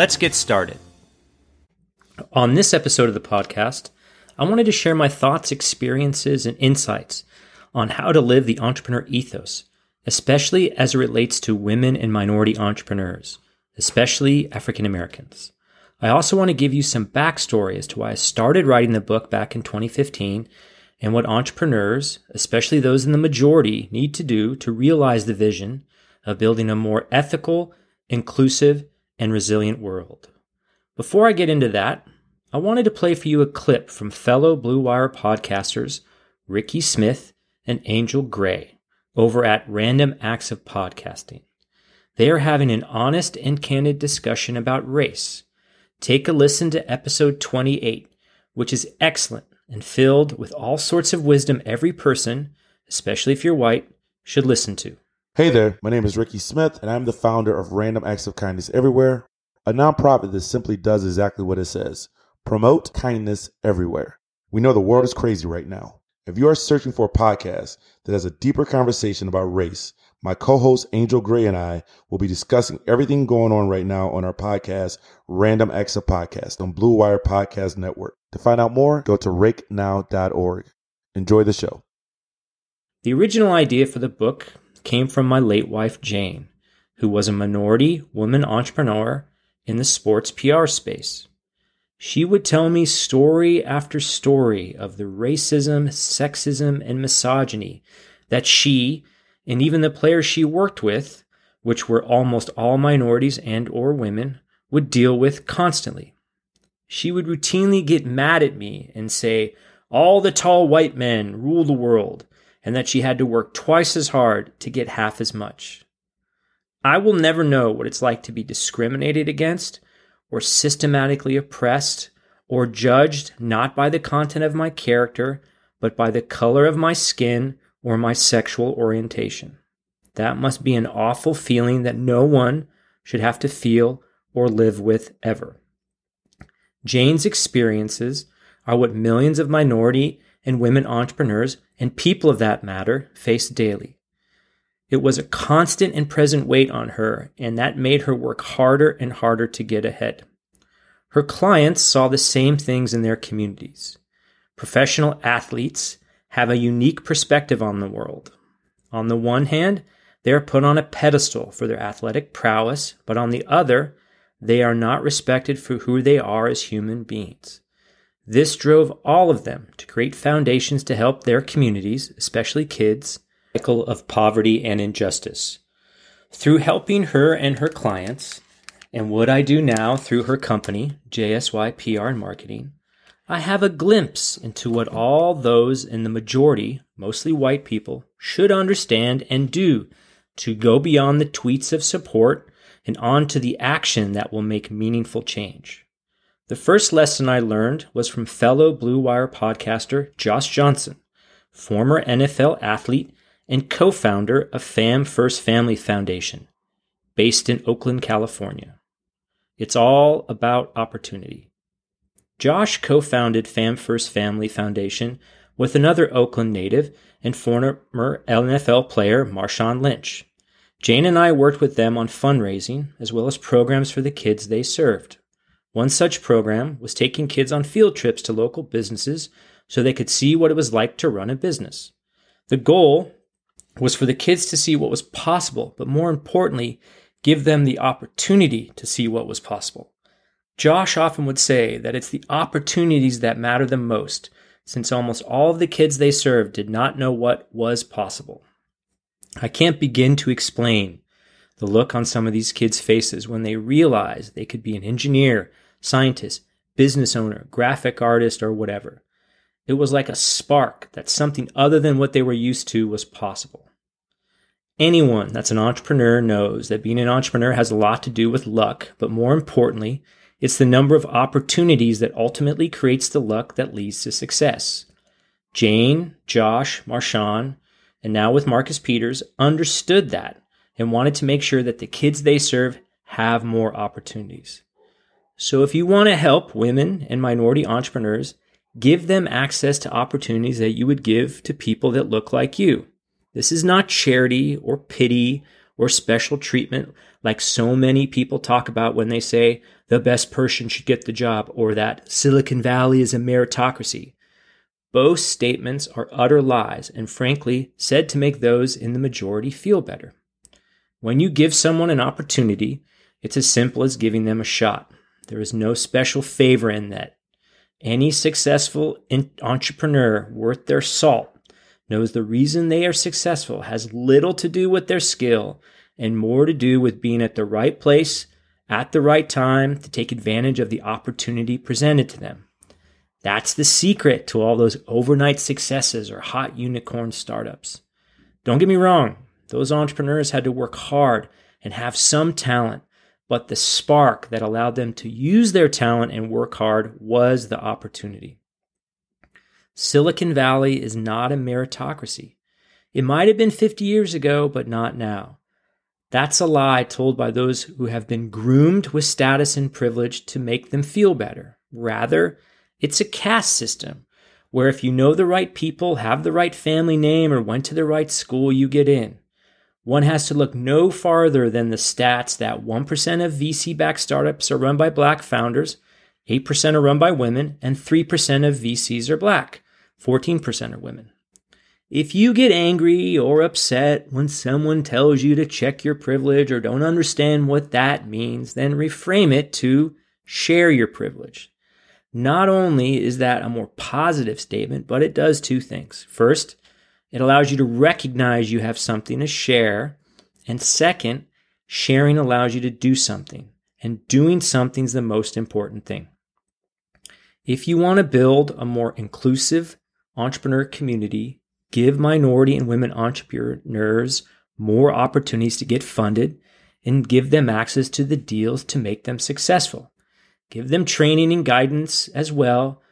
Let's get started. On this episode of the podcast, I wanted to share my thoughts, experiences, and insights on how to live the entrepreneur ethos, especially as it relates to women and minority entrepreneurs, especially African Americans. I also want to give you some backstory as to why I started writing the book back in 2015 and what entrepreneurs, especially those in the majority, need to do to realize the vision of building a more ethical, inclusive, and resilient world. Before I get into that, I wanted to play for you a clip from fellow Blue Wire podcasters Ricky Smith and Angel Gray over at Random Acts of Podcasting. They are having an honest and candid discussion about race take a listen to episode 28, which is excellent and filled with all sorts of wisdom every person, especially if you're white, should listen to. Hey there, my name is Ricky Smith, and I'm the founder of Random Acts of Kindness Everywhere, a nonprofit that simply does exactly what it says promote kindness everywhere. We know the world is crazy right now. If you are searching for a podcast that has a deeper conversation about race, my co host Angel Gray and I will be discussing everything going on right now on our podcast, Random Acts of Podcast, on Blue Wire Podcast Network. To find out more, go to rakenow.org. Enjoy the show. The original idea for the book came from my late wife, Jane, who was a minority woman entrepreneur in the sports PR space. She would tell me story after story of the racism, sexism, and misogyny that she and even the players she worked with, which were almost all minorities and or women, would deal with constantly. She would routinely get mad at me and say, all the tall white men rule the world, and that she had to work twice as hard to get half as much. I will never know what it's like to be discriminated against, or systematically oppressed, or judged not by the content of my character, but by the color of my skin or my sexual orientation. That must be an awful feeling that no one should have to feel or live with ever. Jane's experiences are what millions of minority and women entrepreneurs and people of that matter face daily. It was a constant and present weight on her, and that made her work harder and harder to get ahead. Her clients saw the same things in their communities. Professional athletes have a unique perspective on the world. On the one hand, they are put on a pedestal for their athletic prowess, but on the other, they are not respected for who they are as human beings. This drove all of them to create foundations to help their communities, especially kids, cycle of poverty and injustice. Through helping her and her clients, and what I do now through her company, JSY PR and Marketing, I have a glimpse into what all those in the majority, mostly white people, should understand and do to go beyond the tweets of support and on to the action that will make meaningful change. The first lesson I learned was from fellow Blue Wire podcaster Josh Johnson, former NFL athlete and co founder of Fam First Family Foundation, based in Oakland, California. It's all about opportunity. Josh co founded Fam First Family Foundation with another Oakland native and former NFL player Marshawn Lynch. Jane and I worked with them on fundraising as well as programs for the kids they served. One such program was taking kids on field trips to local businesses so they could see what it was like to run a business. The goal was for the kids to see what was possible, but more importantly, give them the opportunity to see what was possible. Josh often would say that it's the opportunities that matter the most, since almost all of the kids they served did not know what was possible. I can't begin to explain the look on some of these kids' faces when they realized they could be an engineer, scientist, business owner, graphic artist, or whatever. It was like a spark that something other than what they were used to was possible. Anyone that's an entrepreneur knows that being an entrepreneur has a lot to do with luck, but more importantly, it's the number of opportunities that ultimately creates the luck that leads to success. Jane, Josh, Marshawn, and now with Marcus Peters understood that and wanted to make sure that the kids they serve have more opportunities. So if you want to help women and minority entrepreneurs, give them access to opportunities that you would give to people that look like you. This is not charity or pity or special treatment like so many people talk about when they say the best person should get the job or that Silicon Valley is a meritocracy. Both statements are utter lies and frankly said to make those in the majority feel better. When you give someone an opportunity, it's as simple as giving them a shot. There is no special favor in that. Any successful entrepreneur worth their salt knows the reason they are successful has little to do with their skill and more to do with being at the right place at the right time to take advantage of the opportunity presented to them. That's the secret to all those overnight successes or hot unicorn startups. Don't get me wrong, those entrepreneurs had to work hard and have some talent, but the spark that allowed them to use their talent and work hard was the opportunity. Silicon Valley is not a meritocracy. It might have been 50 years ago, but not now. That's a lie told by those who have been groomed with status and privilege to make them feel better. Rather, it's a caste system where if you know the right people, have the right family name, or went to the right school, you get in. One has to look no farther than the stats that 1% of VC backed startups are run by black founders, 8% are run by women, and 3% of VCs are black, 14% are women. If you get angry or upset when someone tells you to check your privilege or don't understand what that means, then reframe it to share your privilege. Not only is that a more positive statement, but it does two things. First, it allows you to recognize you have something to share. And second, sharing allows you to do something. And doing something is the most important thing. If you want to build a more inclusive entrepreneur community, give minority and women entrepreneurs more opportunities to get funded and give them access to the deals to make them successful. Give them training and guidance as well,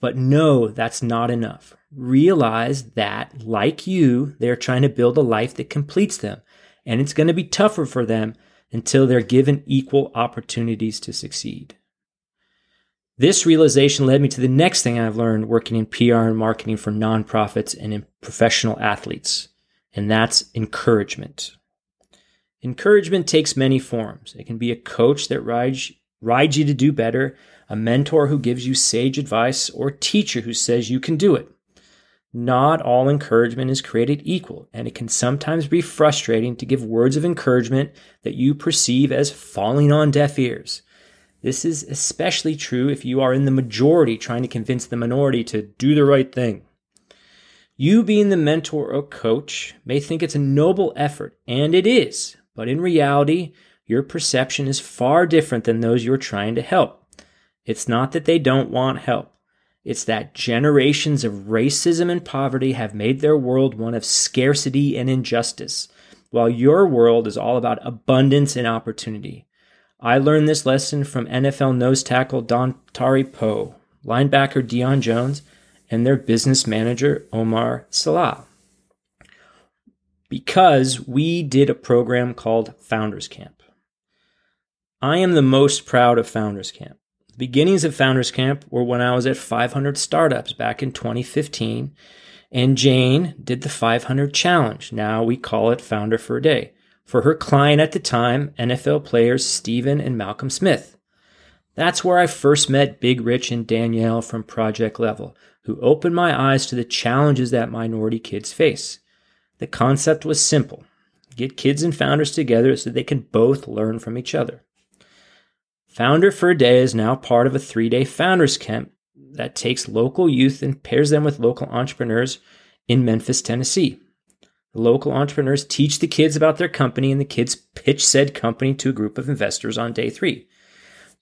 but no, that's not enough. Realize that, like you, they're trying to build a life that completes them, and it's going to be tougher for them until they're given equal opportunities to succeed. This realization led me to the next thing I've learned working in PR and marketing for nonprofits and in professional athletes, and that's encouragement. Encouragement takes many forms. It can be a coach that rides, rides you to do better, a mentor who gives you sage advice, or a teacher who says you can do it. Not all encouragement is created equal, and it can sometimes be frustrating to give words of encouragement that you perceive as falling on deaf ears. This is especially true if you are in the majority trying to convince the minority to do the right thing. You, being the mentor or coach, may think it's a noble effort, and it is, but in reality, your perception is far different than those you're trying to help. It's not that they don't want help. It's that generations of racism and poverty have made their world one of scarcity and injustice, while your world is all about abundance and opportunity. I learned this lesson from NFL nose tackle Dontari Poe, linebacker Deion Jones, and their business manager Omar Salah. Because we did a program called Founders Camp. I am the most proud of Founders Camp. The beginnings of Founders Camp were when I was at 500 startups back in 2015, and Jane did the 500 challenge. Now we call it Founder for a Day for her client at the time, NFL players Stephen and Malcolm Smith. That's where I first met Big Rich and Danielle from Project Level, who opened my eyes to the challenges that minority kids face. The concept was simple get kids and founders together so they can both learn from each other. Founder for a Day is now part of a three day founders camp that takes local youth and pairs them with local entrepreneurs in Memphis, Tennessee. The local entrepreneurs teach the kids about their company, and the kids pitch said company to a group of investors on day three.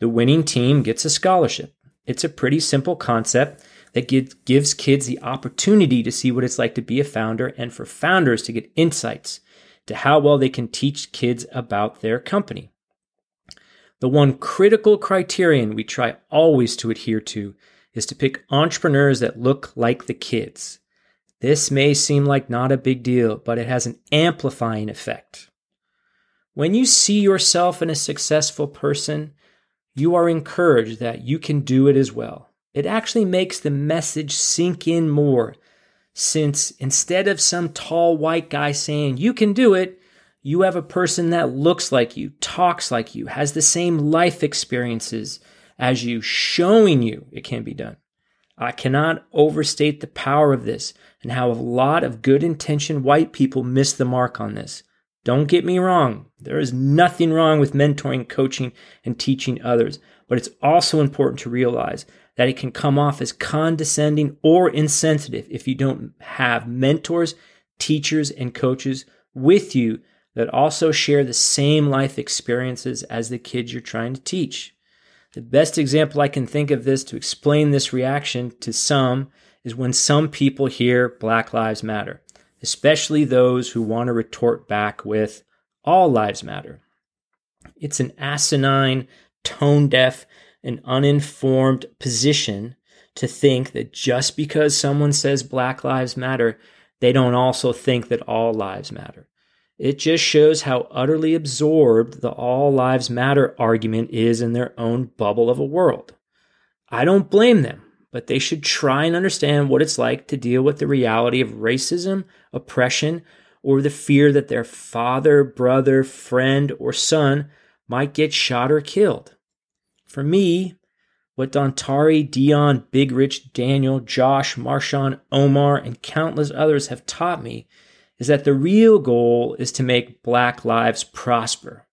The winning team gets a scholarship. It's a pretty simple concept that gives kids the opportunity to see what it's like to be a founder and for founders to get insights to how well they can teach kids about their company. The one critical criterion we try always to adhere to is to pick entrepreneurs that look like the kids. This may seem like not a big deal, but it has an amplifying effect. When you see yourself in a successful person, you are encouraged that you can do it as well. It actually makes the message sink in more, since instead of some tall white guy saying, You can do it, you have a person that looks like you, talks like you, has the same life experiences as you, showing you it can be done. I cannot overstate the power of this and how a lot of good intentioned white people miss the mark on this. Don't get me wrong, there is nothing wrong with mentoring, coaching, and teaching others, but it's also important to realize that it can come off as condescending or insensitive if you don't have mentors, teachers, and coaches with you that also share the same life experiences as the kids you're trying to teach. The best example I can think of this to explain this reaction to some is when some people hear Black Lives Matter, especially those who want to retort back with All Lives Matter. It's an asinine, tone deaf, and uninformed position to think that just because someone says Black Lives Matter, they don't also think that all lives matter. It just shows how utterly absorbed the all lives matter argument is in their own bubble of a world. I don't blame them, but they should try and understand what it's like to deal with the reality of racism, oppression, or the fear that their father, brother, friend, or son might get shot or killed. For me, what Dontari, Deion, Big Rich, Daniel, Josh, Marshawn, Omar, and countless others have taught me is that the real goal is to make Black lives prosper,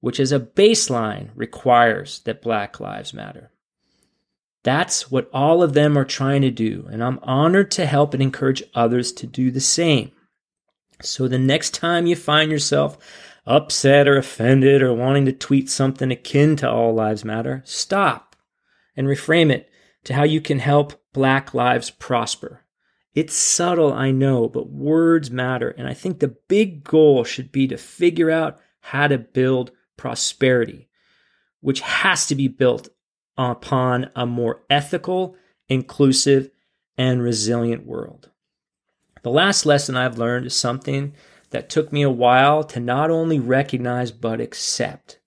which as a baseline requires that Black lives matter. That's what all of them are trying to do, and I'm honored to help and encourage others to do the same. So the next time you find yourself upset or offended or wanting to tweet something akin to All Lives Matter, stop and reframe it to how you can help Black lives prosper. It's subtle, I know, but words matter. And I think the big goal should be to figure out how to build prosperity, which has to be built upon a more ethical, inclusive, and resilient world. The last lesson I've learned is something that took me a while to not only recognize but accept.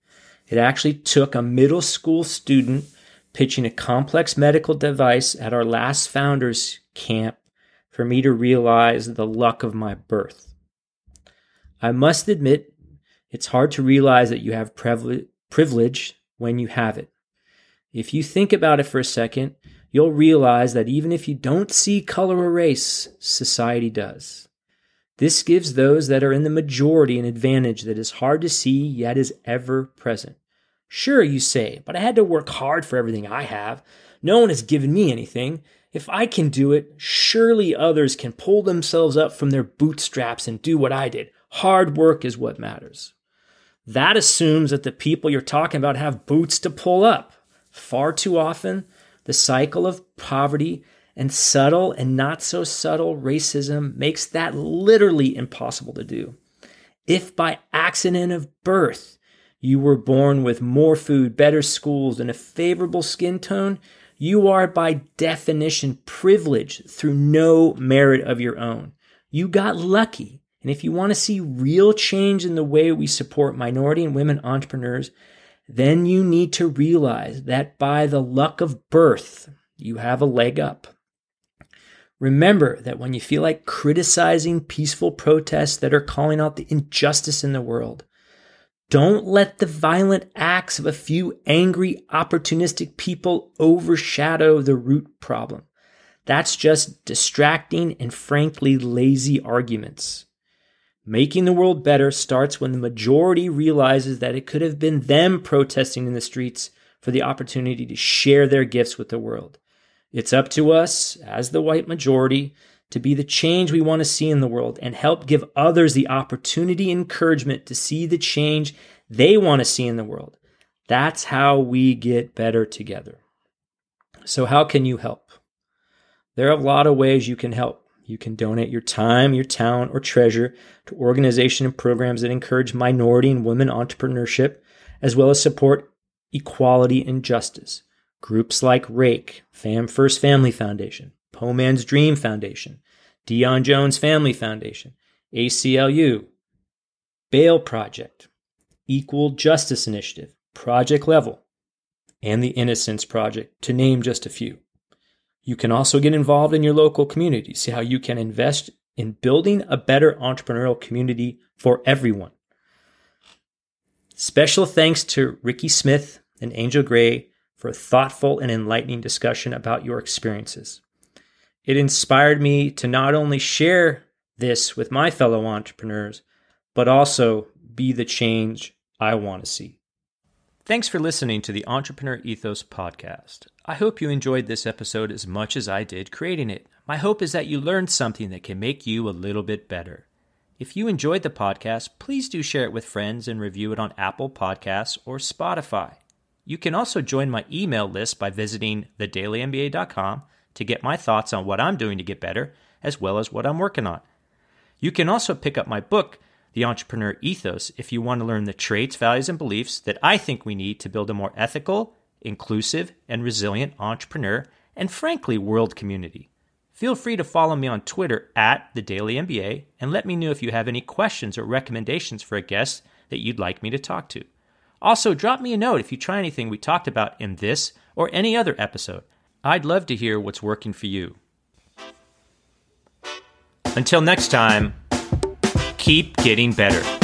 It actually took a middle school student pitching a complex medical device at our last founders camp for me to realize the luck of my birth. I must admit, it's hard to realize that you have privilege when you have it. If you think about it for a second, you'll realize that even if you don't see color or race, society does. This gives those that are in the majority an advantage that is hard to see yet is ever present. Sure, you say, but I had to work hard for everything I have. No one has given me anything. If I can do it, surely others can pull themselves up from their bootstraps and do what I did. Hard work is what matters. That assumes that the people you're talking about have boots to pull up. Far too often, the cycle of poverty and subtle and not so subtle racism makes that literally impossible to do. If by accident of birth you were born with more food, better schools, and a favorable skin tone, you are by definition privileged through no merit of your own. You got lucky. And if you want to see real change in the way we support minority and women entrepreneurs, then you need to realize that by the luck of birth, you have a leg up. Remember that when you feel like criticizing peaceful protests that are calling out the injustice in the world, don't let the violent acts of a few angry, opportunistic people overshadow the root problem. That's just distracting and frankly lazy arguments. Making the world better starts when the majority realizes that it could have been them protesting in the streets for the opportunity to share their gifts with the world. It's up to us, as the white majority, to be the change we want to see in the world and help give others the opportunity encouragement to see the change they want to see in the world. That's how we get better together. So, how can you help? There are a lot of ways you can help. You can donate your time, your talent, or treasure to organizations and programs that encourage minority and women entrepreneurship, as well as support equality and justice. Groups like RAKE, Fam First Family Foundation, Poe Man's Dream Foundation, Deion Jones Family Foundation, ACLU, Bail Project, Equal Justice Initiative, Project Level, and the Innocence Project, to name just a few. You can also get involved in your local community, see how you can invest in building a better entrepreneurial community for everyone. Special thanks to Ricky Smith and Angel Gray for a thoughtful and enlightening discussion about your experiences. It inspired me to not only share this with my fellow entrepreneurs, but also be the change I want to see. Thanks for listening to the Entrepreneur Ethos podcast. I hope you enjoyed this episode as much as I did creating it. My hope is that you learned something that can make you a little bit better. If you enjoyed the podcast, please do share it with friends and review it on Apple Podcasts or Spotify. You can also join my email list by visiting thedailymba.com to get my thoughts on what I'm doing to get better, as well as what I'm working on. You can also pick up my book, The Entrepreneur Ethos, if you want to learn the traits, values, and beliefs that I think we need to build a more ethical, inclusive, and resilient entrepreneur and frankly world community. Feel free to follow me on Twitter at the Daily MBA and let me know if you have any questions or recommendations for a guest that you'd like me to talk to. Also, drop me a note if you try anything we talked about in this or any other episode. I'd love to hear what's working for you. Until next time, keep getting better.